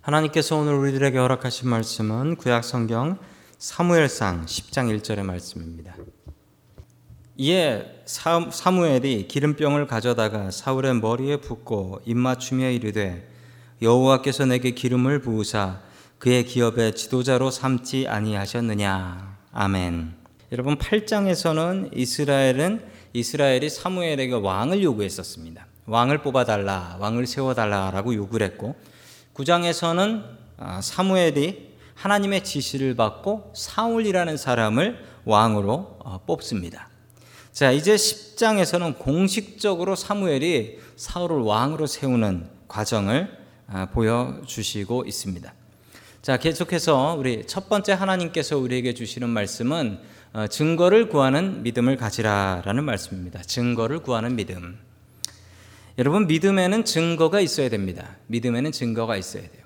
하나님께서 오늘 우리들에게 허락하신 말씀은 구약 성경 사무엘상 10장 1절의 말씀입니다. 이에 사무엘이 기름병을 가져다가 사울의 머리에 붓고 입맞춤에 이르되 여호와께서 내게 기름을 부으사 그의 기업의 지도자로 삼지 아니하셨느냐. 아멘. 여러분 8장에서는 이스라엘은 이스라엘이 사무엘에게 왕을 요구했었습니다. 왕을 뽑아달라, 왕을 세워달라라고 요구를 했고 9장에서는 아, 사무엘이 하나님의 지시를 받고 사울이라는 사람을 왕으로 어, 뽑습니다. 자, 이제 10장에서는 공식적으로 사무엘이 사울을 왕으로 세우는 과정을 아, 보여주시고 있습니다. 자, 계속해서 우리 첫 번째 하나님께서 우리에게 주시는 말씀은 어, 증거를 구하는 믿음을 가지라라는 말씀입니다. 증거를 구하는 믿음. 여러분, 믿음에는 증거가 있어야 됩니다. 믿음에는 증거가 있어야 돼요.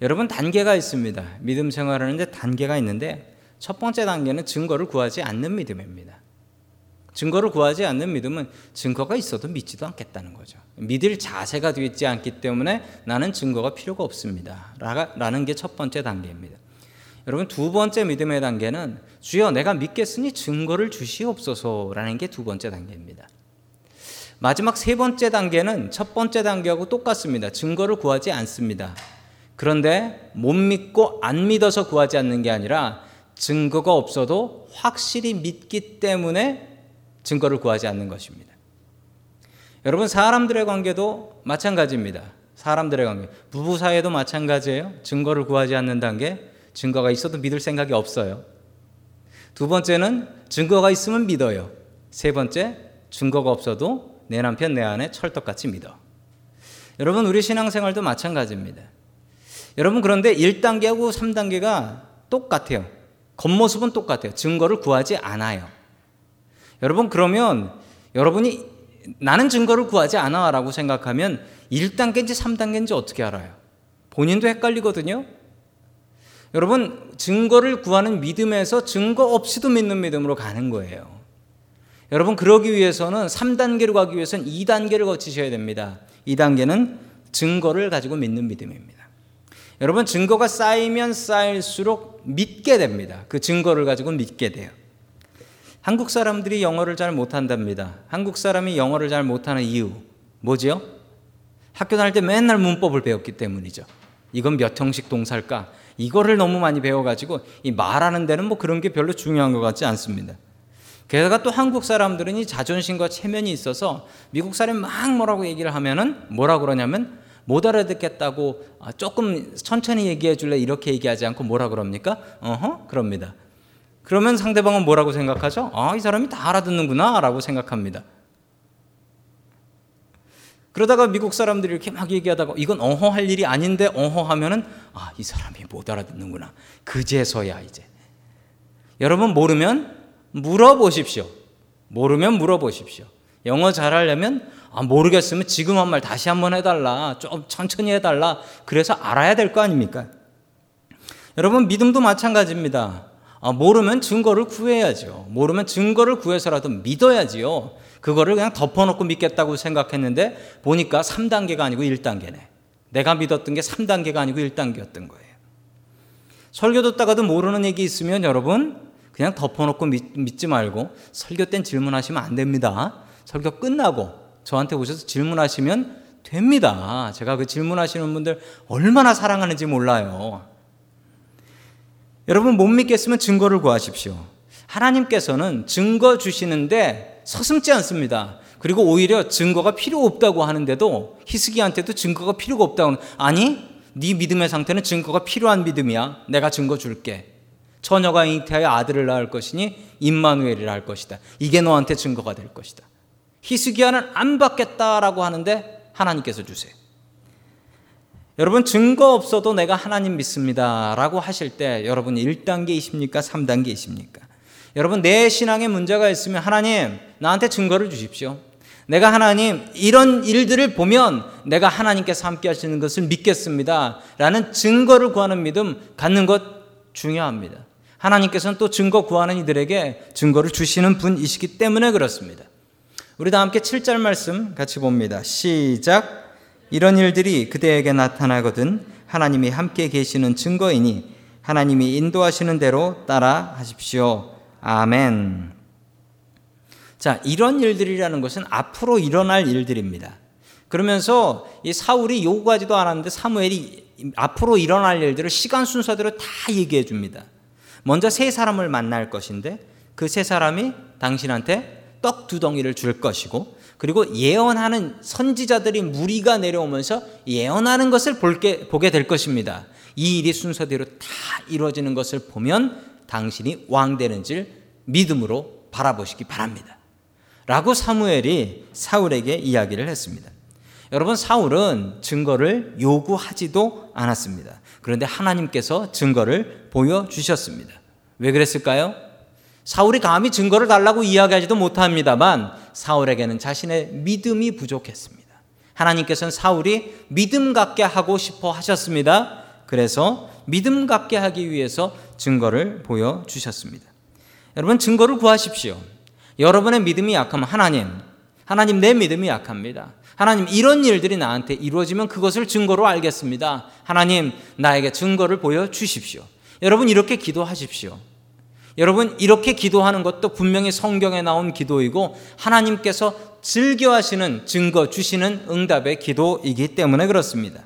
여러분, 단계가 있습니다. 믿음 생활하는데 단계가 있는데 첫 번째 단계는 증거를 구하지 않는 믿음입니다. 증거를 구하지 않는 믿음은 증거가 있어도 믿지도 않겠다는 거죠. 믿을 자세가 되어 있지 않기 때문에 나는 증거가 필요가 없습니다. 라는 게 첫 번째 단계입니다. 여러분 두 번째 믿음의 단계는 주여 내가 믿겠으니 증거를 주시옵소서라는 게 두 번째 단계입니다. 마지막 세 번째 단계는 첫 번째 단계하고 똑같습니다. 증거를 구하지 않습니다. 그런데 못 믿고 안 믿어서 구하지 않는 게 아니라 증거가 없어도 확실히 믿기 때문에 증거를 구하지 않는 것입니다. 여러분 사람들의 관계도 마찬가지입니다. 사람들의 관계, 부부 사이에도 마찬가지예요. 증거를 구하지 않는다는 게 증거가 있어도 믿을 생각이 없어요. 두 번째는 증거가 있으면 믿어요. 세 번째, 증거가 없어도 내 남편 내 아내 철떡같이 믿어. 여러분 우리 신앙생활도 마찬가지입니다. 여러분 그런데 1단계하고 3단계가 똑같아요. 겉모습은 똑같아요. 증거를 구하지 않아요. 여러분 그러면 여러분이 나는 증거를 구하지 않아 라고 생각하면 1단계인지 3단계인지 어떻게 알아요? 본인도 헷갈리거든요. 여러분 증거를 구하는 믿음에서 증거 없이도 믿는 믿음으로 가는 거예요. 여러분 그러기 위해서는 3단계로 가기 위해서는 2단계를 거치셔야 됩니다. 2단계는 증거를 가지고 믿는 믿음입니다. 여러분 증거가 쌓이면 쌓일수록 믿게 됩니다. 그 증거를 가지고 믿게 돼요. 한국 사람들이 영어를 잘 못한답니다. 한국 사람이 영어를 잘 못하는 이유 뭐지요? 학교 다닐 때 맨날 문법을 배웠기 때문이죠. 이건 몇 형식 동사일까? 이거를 너무 많이 배워가지고 이 말하는 데는 뭐 그런 게 별로 중요한 것 같지 않습니다. 게다가 또 한국 사람들은 이 자존심과 체면이 있어서 미국 사람이 막 뭐라고 얘기를 하면은 뭐라 그러냐면 못 알아듣겠다고 아, 조금 천천히 얘기해 줄래 이렇게 얘기하지 않고 뭐라 그럽니까? 어허 그럽니다. 그러면 상대방은 뭐라고 생각하죠? 아, 이 사람이 다 알아듣는구나 라고 생각합니다. 그러다가 미국 사람들이 이렇게 막 얘기하다가 이건 어허 할 일이 아닌데 어허 하면은 아, 이 사람이 못 알아듣는구나. 그제서야 이제. 여러분 모르면 물어보십시오. 모르면 물어보십시오. 영어 잘하려면 아, 모르겠으면 지금 한 말 다시 한번 해달라. 좀 천천히 해달라. 그래서 알아야 될 거 아닙니까? 여러분 믿음도 마찬가지입니다. 아, 모르면 증거를 구해야죠. 모르면 증거를 구해서라도 믿어야지요. 그거를 그냥 덮어놓고 믿겠다고 생각했는데 보니까 3단계가 아니고 1단계네. 내가 믿었던 게 3단계가 아니고 1단계였던 거예요. 설교 듣다가도 모르는 얘기 있으면 여러분 그냥 덮어놓고 믿, 지 말고 설교 땐 질문하시면 안 됩니다. 설교 끝나고 저한테 오셔서 질문하시면 됩니다. 제가 그 질문하시는 분들 얼마나 사랑하는지 몰라요. 여러분 못 믿겠으면 증거를 구하십시오. 하나님께서는 증거 주시는데 서슴지 않습니다. 그리고 오히려 증거가 필요 없다고 하는데도 히스기한테도 증거가 필요가 없다고 아니 네 믿음의 상태는 증거가 필요한 믿음이야. 내가 증거 줄게. 처녀가 잉태하여 아들을 낳을 것이니 임마누엘이라 할 것이다. 이게 너한테 증거가 될 것이다. 히스기야는 안 받겠다라고 하는데 하나님께서 주세요. 여러분 증거 없어도 내가 하나님 믿습니다. 라고 하실 때 여러분 1단계이십니까? 3단계이십니까? 여러분 내 신앙에 문제가 있으면 하나님 나한테 증거를 주십시오. 내가 하나님 이런 일들을 보면 내가 하나님께서 함께 하시는 것을 믿겠습니다. 라는 증거를 구하는 믿음 갖는 것 중요합니다. 하나님께서는 또 증거 구하는 이들에게 증거를 주시는 분이시기 때문에 그렇습니다. 우리 다 함께 7절 말씀 같이 봅니다. 시작. 이런 일들이 그대에게 나타나거든 하나님이 함께 계시는 증거이니 하나님이 인도하시는 대로 따라 하십시오. 아멘. 자, 이런 일들이라는 것은 앞으로 일어날 일들입니다. 그러면서 이 사울이 요구하지도 않았는데 사무엘이 앞으로 일어날 일들을 시간 순서대로 다 얘기해 줍니다. 먼저 세 사람을 만날 것인데 그 세 사람이 당신한테 떡 두 덩이를 줄 것이고 그리고 예언하는 선지자들이 무리가 내려오면서 예언하는 것을 볼게, 보게 될 것입니다. 이 일이 순서대로 다 이루어지는 것을 보면 당신이 왕 되는 줄 믿음으로 바라보시기 바랍니다. 라고 사무엘이 사울에게 이야기를 했습니다. 여러분, 사울은 증거를 요구하지도 않았습니다. 그런데 하나님께서 증거를 보여주셨습니다. 왜 그랬을까요? 사울이 감히 증거를 달라고 이야기하지도 못합니다만 사울에게는 자신의 믿음이 부족했습니다. 하나님께서는 사울이 믿음 갖게 하고 싶어 하셨습니다. 그래서 믿음 갖게 하기 위해서 증거를 보여주셨습니다. 여러분, 증거를 구하십시오. 여러분의 믿음이 약하면 하나님, 하나님 내 믿음이 약합니다. 하나님 이런 일들이 나한테 이루어지면 그것을 증거로 알겠습니다. 하나님 나에게 증거를 보여 주십시오. 여러분 이렇게 기도하십시오. 여러분 이렇게 기도하는 것도 분명히 성경에 나온 기도이고 하나님께서 즐겨하시는 증거 주시는 응답의 기도이기 때문에 그렇습니다.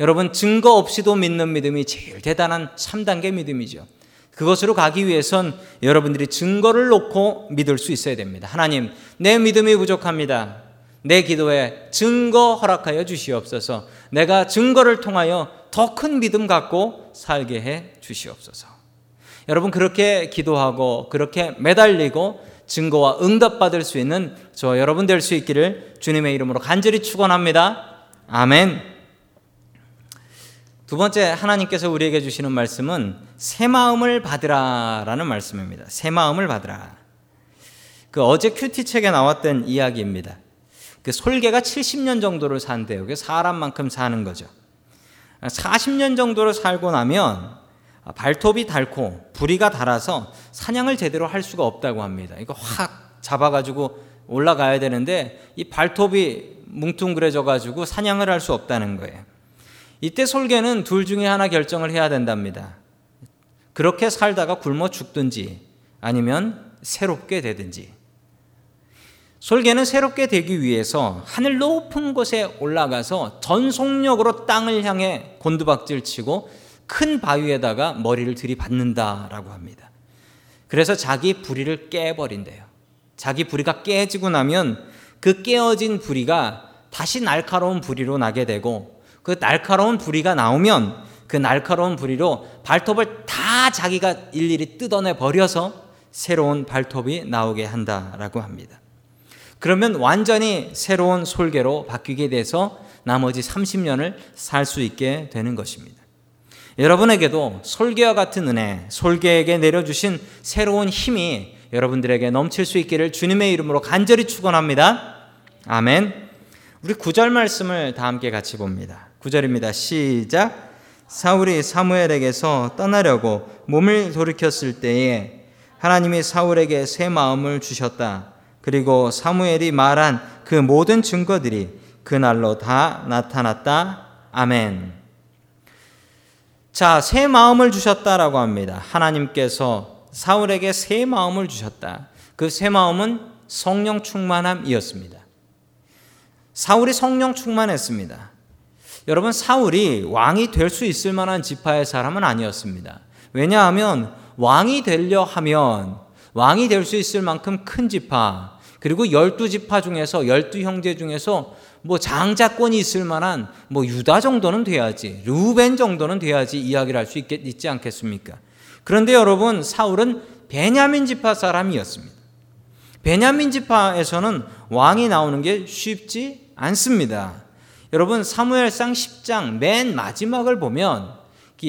여러분 증거 없이도 믿는 믿음이 제일 대단한 3단계 믿음이죠. 그것으로 가기 위해선 여러분들이 증거를 놓고 믿을 수 있어야 됩니다. 하나님, 내 믿음이 부족합니다. 내 기도에 증거 허락하여 주시옵소서. 내가 증거를 통하여 더 큰 믿음 갖고 살게 해 주시옵소서. 여러분 그렇게 기도하고 그렇게 매달리고 증거와 응답받을 수 있는 저 여러분 될 수 있기를 주님의 이름으로 간절히 축원합니다. 아멘. 두 번째 하나님께서 우리에게 주시는 말씀은 새 마음을 받으라라는 말씀입니다. 새 마음을 받으라. 그 어제 큐티 책에 나왔던 이야기입니다. 그 솔개가 70년 정도를 산대요. 그 사람만큼 사는 거죠. 40년 정도를 살고 나면 발톱이 닳고 부리가 닳아서 사냥을 제대로 할 수가 없다고 합니다. 이거 확 잡아가지고 올라가야 되는데 이 발톱이 뭉뚱그려져 가지고 사냥을 할 수 없다는 거예요. 이때 솔개는 둘 중에 하나 결정을 해야 된답니다. 그렇게 살다가 굶어 죽든지 아니면 새롭게 되든지. 솔개는 새롭게 되기 위해서 하늘 높은 곳에 올라가서 전속력으로 땅을 향해 곤두박질 치고 큰 바위에다가 머리를 들이받는다라고 합니다. 그래서 자기 부리를 깨버린대요. 자기 부리가 깨지고 나면 그 깨어진 부리가 다시 날카로운 부리로 나게 되고 그 날카로운 부리가 나오면 그 날카로운 부리로 발톱을 다 자기가 일일이 뜯어내 버려서 새로운 발톱이 나오게 한다라고 합니다. 그러면 완전히 새로운 솔개로 바뀌게 돼서 나머지 30년을 살 수 있게 되는 것입니다. 여러분에게도 솔개와 같은 은혜, 솔개에게 내려주신 새로운 힘이 여러분들에게 넘칠 수 있기를 주님의 이름으로 간절히 축원합니다. 아멘. 우리 구절 말씀을 다 함께 같이 봅니다. 구절입니다. 시작. 사울이 사무엘에게서 떠나려고 몸을 돌이켰을 때에 하나님이 사울에게 새 마음을 주셨다. 그리고 사무엘이 말한 그 모든 증거들이 그날로 다 나타났다. 아멘. 자, 새 마음을 주셨다라고 합니다. 하나님께서 사울에게 새 마음을 주셨다. 그 새 마음은 성령 충만함이었습니다. 사울이 성령 충만했습니다. 여러분, 사울이 왕이 될 수 있을 만한 지파의 사람은 아니었습니다. 왜냐하면 왕이 되려 하면 왕이 될 수 있을 만큼 큰 지파, 그리고 열두 지파 중에서 열두 형제 중에서 뭐 장자권이 있을 만한 뭐 유다 정도는 돼야지 루벤 정도는 돼야지 이야기를 할 수 있지 않겠습니까? 그런데 여러분 사울은 베냐민 지파 사람이었습니다. 베냐민 지파에서는 왕이 나오는 게 쉽지 않습니다. 여러분 사무엘상 10장 맨 마지막을 보면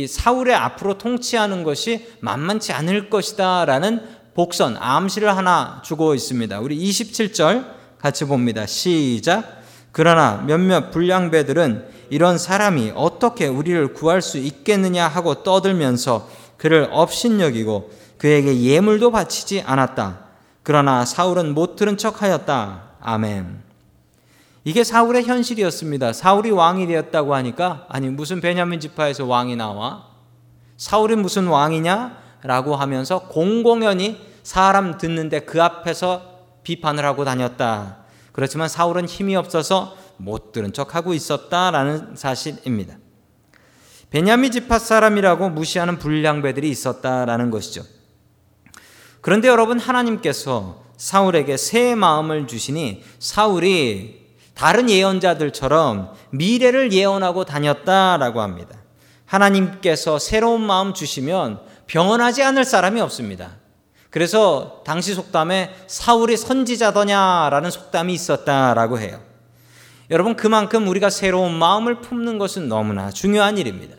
사울의 앞으로 통치하는 것이 만만치 않을 것이다라는 복선, 암시를 하나 주고 있습니다. 우리 27절 같이 봅니다. 시작. 그러나 몇몇 불량배들은 이런 사람이 어떻게 우리를 구할 수 있겠느냐 하고 떠들면서 그를 업신여기고 그에게 예물도 바치지 않았다. 그러나 사울은 못 들은 척 하였다. 아멘. 이게 사울의 현실이었습니다. 사울이 왕이 되었다고 하니까 아니 무슨 베냐민 지파에서 왕이 나와? 사울이 무슨 왕이냐 라고 하면서 공공연히 사람 듣는데 그 앞에서 비판을 하고 다녔다. 그렇지만 사울은 힘이 없어서 못 들은 척하고 있었다라는 사실입니다. 베냐민 지파 사람이라고 무시하는 불량배들이 있었다라는 것이죠. 그런데 여러분 하나님께서 사울에게 새 마음을 주시니 사울이 다른 예언자들처럼 미래를 예언하고 다녔다라고 합니다. 하나님께서 새로운 마음 주시면 변하지 않을 사람이 없습니다. 그래서 당시 속담에 사울이 선지자더냐라는 속담이 있었다라고 해요. 여러분 그만큼 우리가 새로운 마음을 품는 것은 너무나 중요한 일입니다.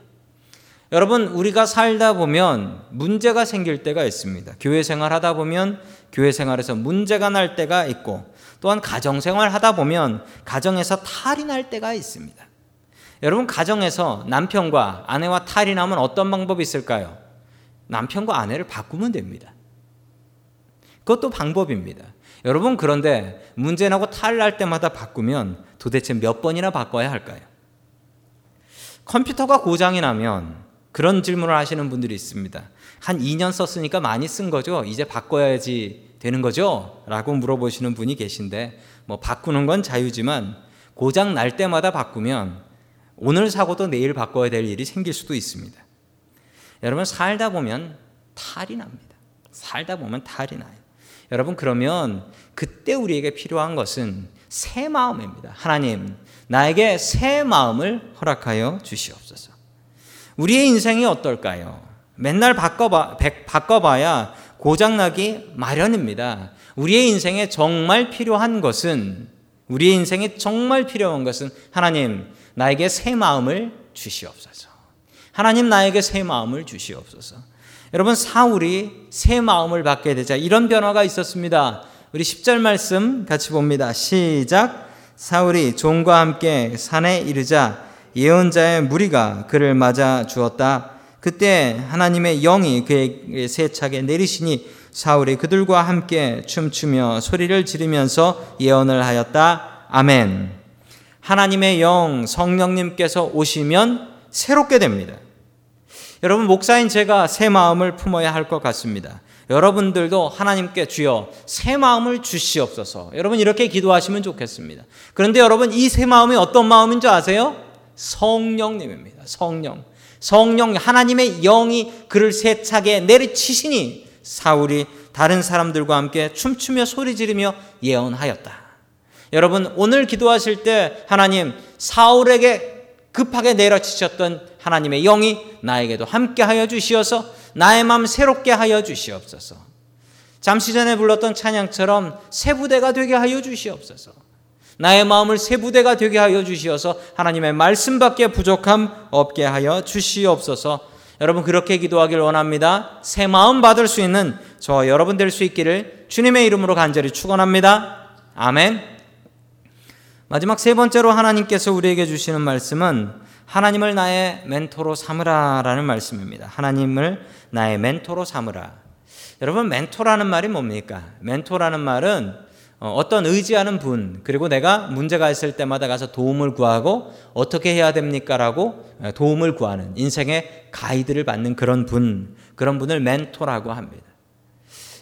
여러분 우리가 살다 보면 문제가 생길 때가 있습니다. 교회 생활 하다 보면 교회 생활에서 문제가 날 때가 있고 또한 가정 생활 하다 보면 가정에서 탈이 날 때가 있습니다. 여러분 가정에서 남편과 아내와 탈이 나면 어떤 방법이 있을까요? 남편과 아내를 바꾸면 됩니다. 그것도 방법입니다. 여러분 그런데 문제 나고 탈날 때마다 바꾸면 도대체 몇 번이나 바꿔야 할까요? 컴퓨터가 고장이 나면 그런 질문을 하시는 분들이 있습니다. 한 2년 썼으니까 많이 쓴 거죠. 이제 바꿔야지 되는 거죠? 라고 물어보시는 분이 계신데 뭐 바꾸는 건 자유지만 고장 날 때마다 바꾸면 오늘 사고도 내일 바꿔야 될 일이 생길 수도 있습니다. 여러분 살다 보면 탈이 납니다. 살다 보면 탈이 나요. 여러분 그러면 그때 우리에게 필요한 것은 새 마음입니다. 하나님 나에게 새 마음을 허락하여 주시옵소서. 우리의 인생이 어떨까요? 맨날 바꿔봐, 바꿔봐야 고장나기 마련입니다. 우리의 인생에 정말 필요한 것은, 우리의 인생에 정말 필요한 것은 하나님, 나에게 새 마음을 주시옵소서. 하나님, 나에게 새 마음을 주시옵소서. 여러분, 사울이 새 마음을 받게 되자 이런 변화가 있었습니다. 우리 10절 말씀 같이 봅니다. 시작. 사울이 종과 함께 산에 이르자 예언자의 무리가 그를 맞아 주었다. 그때 하나님의 영이 그에게 세차게 내리시니 사울이 그들과 함께 춤추며 소리를 지르면서 예언을 하였다. 아멘. 하나님의 영 성령님께서 오시면 새롭게 됩니다. 여러분 목사인 제가 새 마음을 품어야 할 것 같습니다. 여러분들도 하나님께 주여 새 마음을 주시옵소서. 여러분 이렇게 기도하시면 좋겠습니다. 그런데 여러분 이 새 마음이 어떤 마음인 줄 아세요? 성령님입니다. 성령. 성령 하나님의 영이 그를 세차게 내리치시니 사울이 다른 사람들과 함께 춤추며 소리 지르며 예언하였다. 여러분 오늘 기도하실 때 하나님 사울에게 급하게 내려치셨던 하나님의 영이 나에게도 함께 하여 주시어서 나의 마음 새롭게 하여 주시옵소서. 잠시 전에 불렀던 찬양처럼 새 부대가 되게 하여 주시옵소서. 나의 마음을 새 부대가 되게 하여 주시어서 하나님의 말씀밖에 부족함 없게 하여 주시옵소서. 여러분 그렇게 기도하길 원합니다. 새 마음 받을 수 있는 저 여러분 될 수 있기를 주님의 이름으로 간절히 축원합니다. 아멘. 마지막 세 번째로 하나님께서 우리에게 주시는 말씀은 하나님을 나의 멘토로 삼으라라는 말씀입니다. 하나님을 나의 멘토로 삼으라. 여러분 멘토라는 말이 뭡니까? 멘토라는 말은 어, 어떤 의지하는 분, 그리고 내가 문제가 있을 때마다 가서 도움을 구하고 어떻게 해야 됩니까라고 어, 도움을 구하는 인생의 가이드를 받는 그런 분, 그런 분을 멘토라고 합니다.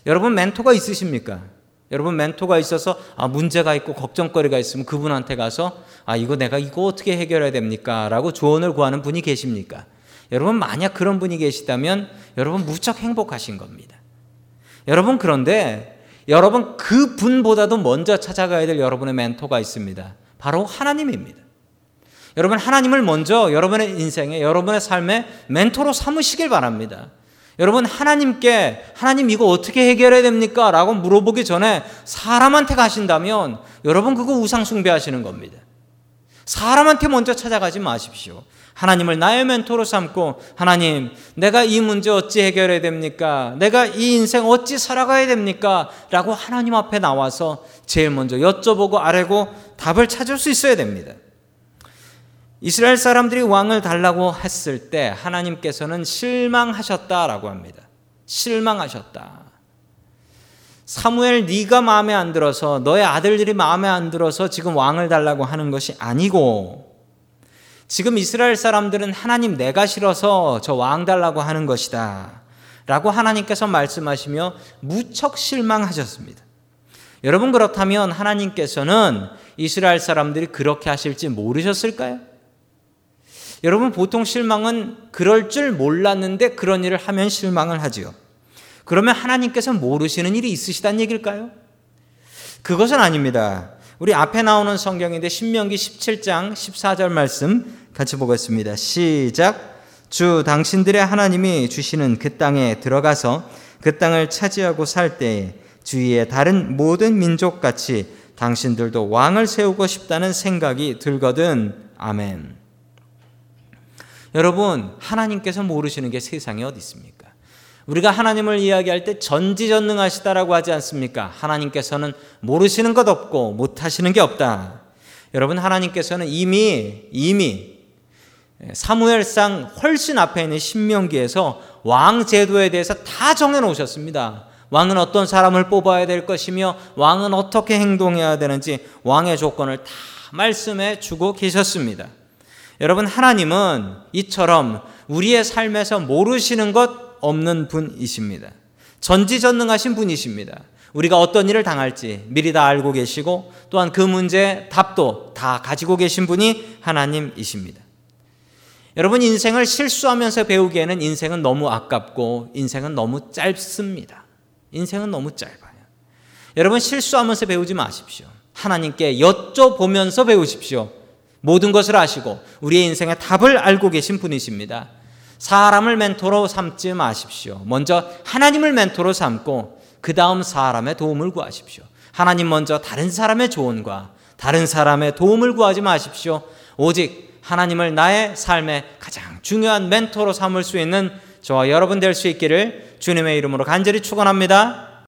여러분 멘토가 있으십니까? 여러분 멘토가 있어서 아, 문제가 있고 걱정거리가 있으면 그분한테 가서 아 이거 내가 이거 어떻게 해결해야 됩니까 라고 조언을 구하는 분이 계십니까? 여러분 만약 그런 분이 계시다면 여러분 무척 행복하신 겁니다. 여러분 그런데 여러분 그 분보다도 먼저 찾아가야 될 여러분의 멘토가 있습니다. 바로 하나님입니다. 여러분 하나님을 먼저 여러분의 인생에 여러분의 삶에 멘토로 삼으시길 바랍니다. 여러분 하나님께 하나님 이거 어떻게 해결해야 됩니까? 라고 물어보기 전에 사람한테 가신다면 여러분 그거 우상 숭배하시는 겁니다. 사람한테 먼저 찾아가지 마십시오. 하나님을 나의 멘토로 삼고 하나님 내가 이 문제 어찌 해결해야 됩니까? 내가 이 인생 어찌 살아가야 됩니까? 라고 하나님 앞에 나와서 제일 먼저 여쭤보고 아뢰고 답을 찾을 수 있어야 됩니다. 이스라엘 사람들이 왕을 달라고 했을 때 하나님께서는 실망하셨다라고 합니다. 실망하셨다. 사무엘 네가 마음에 안 들어서 너의 아들들이 마음에 안 들어서 지금 왕을 달라고 하는 것이 아니고 지금 이스라엘 사람들은 하나님 내가 싫어서 저 왕 달라고 하는 것이다. 라고 하나님께서 말씀하시며 무척 실망하셨습니다. 여러분 그렇다면 하나님께서는 이스라엘 사람들이 그렇게 하실지 모르셨을까요? 여러분 보통 실망은 그럴 줄 몰랐는데 그런 일을 하면 실망을 하지요. 그러면 하나님께서 모르시는 일이 있으시단 얘기일까요? 그것은 아닙니다. 우리 앞에 나오는 성경인데 신명기 17장 14절 말씀 같이 보겠습니다. 시작. 주 당신들의 하나님이 주시는 그 땅에 들어가서 그 땅을 차지하고 살 때에 주위의 다른 모든 민족 같이 당신들도 왕을 세우고 싶다는 생각이 들거든. 아멘. 여러분, 하나님께서 모르시는 게 세상에 어디 있습니까? 우리가 하나님을 이야기할 때 전지전능하시다라고 하지 않습니까? 하나님께서는 모르시는 것 없고 못하시는 게 없다. 여러분, 하나님께서는 이미, 이미 사무엘상 훨씬 앞에 있는 신명기에서 왕 제도에 대해서 다 정해 놓으셨습니다. 왕은 어떤 사람을 뽑아야 될 것이며 왕은 어떻게 행동해야 되는지 왕의 조건을 다 말씀해 주고 계셨습니다. 여러분, 하나님은 이처럼 우리의 삶에서 모르시는 것 없는 분이십니다. 전지전능하신 분이십니다. 우리가 어떤 일을 당할지 미리 다 알고 계시고 또한 그 문제 답도 다 가지고 계신 분이 하나님이십니다. 여러분 인생을 실수하면서 배우기에는 인생은 너무 아깝고 인생은 너무 짧습니다. 인생은 너무 짧아요. 여러분 실수하면서 배우지 마십시오. 하나님께 여쭤보면서 배우십시오. 모든 것을 아시고 우리의 인생의 답을 알고 계신 분이십니다. 사람을 멘토로 삼지 마십시오. 먼저 하나님을 멘토로 삼고 그 다음 사람의 도움을 구하십시오. 하나님 먼저 다른 사람의 조언과 다른 사람의 도움을 구하지 마십시오. 오직 하나님을 나의 삶의 가장 중요한 멘토로 삼을 수 있는 저와 여러분 될 수 있기를 주님의 이름으로 간절히 축원합니다.